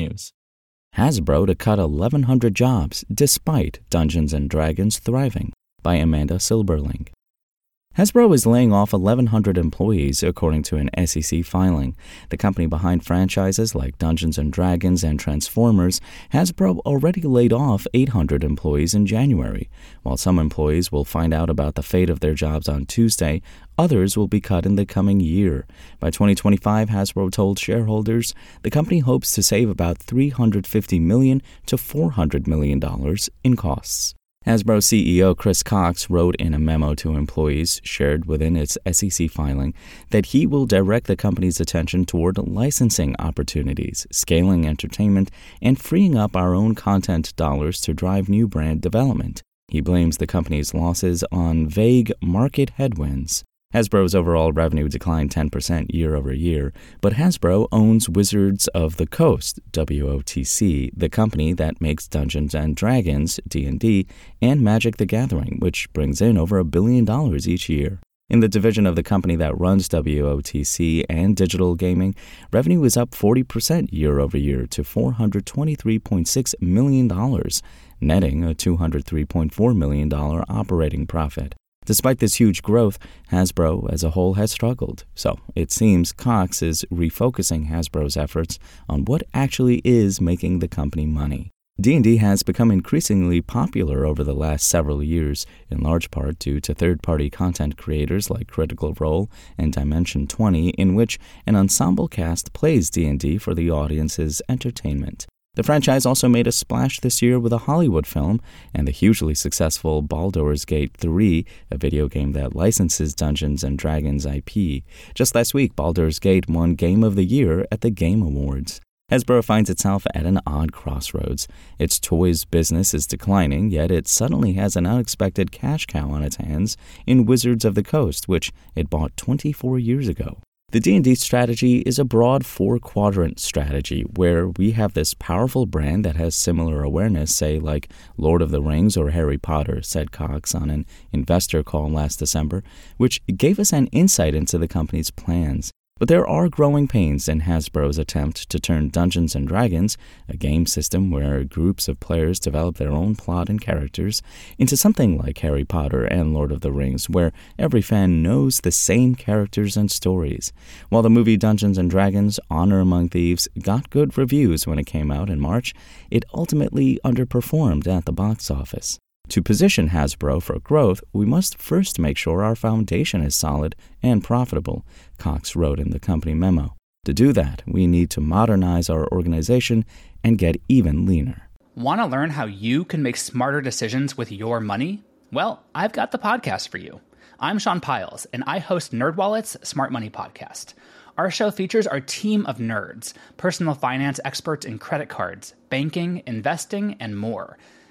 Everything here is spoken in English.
technews. Hasbro to cut 1,100 jobs despite Dungeons and Dragons thriving by Amanda Silberling. Hasbro is laying off 1,100 employees, according to an SEC filing. The company behind franchises like Dungeons and Dragons and Transformers, Hasbro already laid off 800 employees in January. While some employees will find out about the fate of their jobs on Tuesday, others will be cut in the coming year. By 2025, Hasbro told shareholders the company hopes to save about 350 million to 400 million dollars in costs. Hasbro CEO Chris Cox wrote in a memo to employees shared within its SEC filing that he will direct the company's attention toward licensing opportunities, scaling entertainment, and freeing up our own content dollars to drive new brand development. He blames the company's losses on vague market headwinds. Hasbro's overall revenue declined 10% year over year, but Hasbro owns Wizards of the Coast, WOTC, the company that makes Dungeons and Dragons, D&D, and Magic the Gathering, which brings in over a billion dollars each year. In the division of the company that runs WOTC and digital gaming, revenue is up 40% year over year to $423.6 million, netting a $203.4 million operating profit. Despite this huge growth, Hasbro as a whole has struggled. So it seems Cox is refocusing Hasbro's efforts on what actually is making the company money. D&D has become increasingly popular over the last several years, in large part due to third-party content creators like Critical Role and Dimension 20, in which an ensemble cast plays D&D for the audience's entertainment. The franchise also made a splash this year with a Hollywood film and the hugely successful Baldur's Gate 3, a video game that licenses Dungeons and Dragons IP. Just last week, Baldur's Gate won Game of the Year at the Game Awards. Hasbro finds itself at an odd crossroads. Its toys business is declining, yet it suddenly has an unexpected cash cow on its hands in Wizards of the Coast, which it bought 24 years ago. The D&D strategy is a broad four-quadrant strategy where we have this powerful brand that has similar awareness, say like Lord of the Rings or Harry Potter, said Cox on an investor call last December, which gave us an insight into the company's plans. But there are growing pains in Hasbro's attempt to turn Dungeons and Dragons, a game system where groups of players develop their own plot and characters, into something like Harry Potter and Lord of the Rings, where every fan knows the same characters and stories. While the movie Dungeons and Dragons Honor Among Thieves got good reviews when it came out in March, it ultimately underperformed at the box office. To position Hasbro for growth, we must first make sure our foundation is solid and profitable, Cox wrote in the company memo. To do that, we need to modernize our organization and get even leaner. Want to learn how you can make smarter decisions with your money? Well, I've got the podcast for you. I'm Sean Pyles, and I host NerdWallet's Smart Money Podcast. Our show features our team of nerds, personal finance experts in credit cards, banking, investing, and more –